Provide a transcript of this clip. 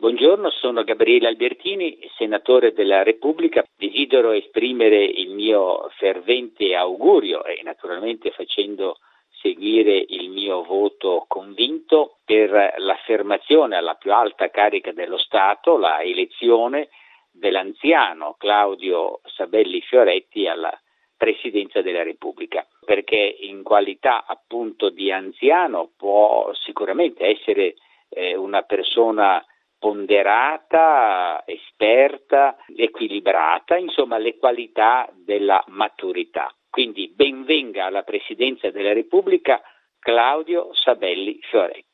Buongiorno, sono Gabriele Albertini, senatore della Repubblica. Desidero esprimere il mio fervente augurio e naturalmente facendo seguire il mio voto convinto per l'affermazione alla più alta carica dello Stato, la elezione dell'anziano Claudio Sabelli Fioretti alla Presidenza della Repubblica, perché in qualità appunto di anziano può sicuramente essere eh, una persona ponderata, esperta, equilibrata, insomma le qualità della maturità. Quindi benvenga alla Presidenza della Repubblica Claudio Sabelli Fioretti.